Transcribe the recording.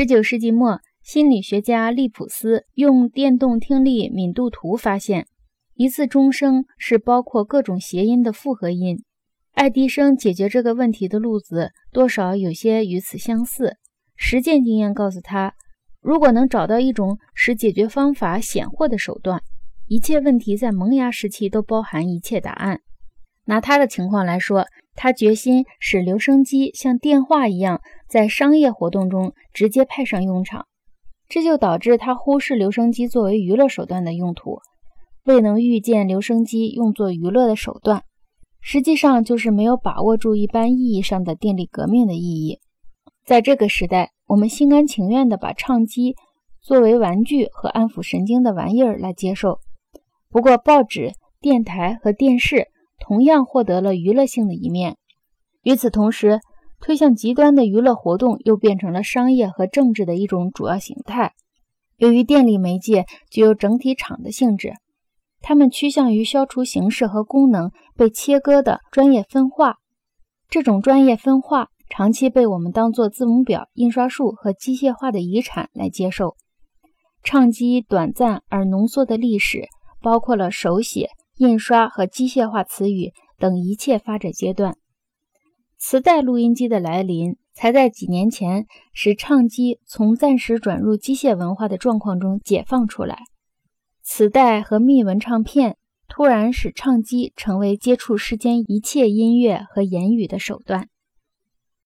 十九世纪末，心理学家利普斯用电动听力敏度图发现，一次钟声是包括各种谐音的复合音。爱迪生解决这个问题的路子多少有些与此相似。实践经验告诉他，如果能找到一种使解决方法显豁的手段，一切问题在萌芽时期都包含一切答案。拿他的情况来说，他决心使留声机像电话一样，在商业活动中直接派上用场，这就导致他忽视留声机作为娱乐手段的用途，未能预见留声机用作娱乐的手段，实际上就是没有把握住一般意义上的电力革命的意义。在这个时代，我们心甘情愿地把唱机作为玩具和安抚神经的玩意儿来接受。不过，报纸、电台和电视。同样获得了娱乐性的一面。与此同时，推向极端的娱乐活动又变成了商业和政治的一种主要形态。由于电力媒介具有整体场的性质，它们趋向于消除形式和功能被切割的专业分化。这种专业分化长期被我们当作字母表、印刷术和机械化的遗产来接受。唱机短暂而浓缩的历史包括了手写。印刷和机械化词语等一切发展阶段，磁带录音机的来临，才在几年前使唱机从暂时转入机械文化的状况中解放出来。磁带和密文唱片突然使唱机成为接触世间一切音乐和言语的手段。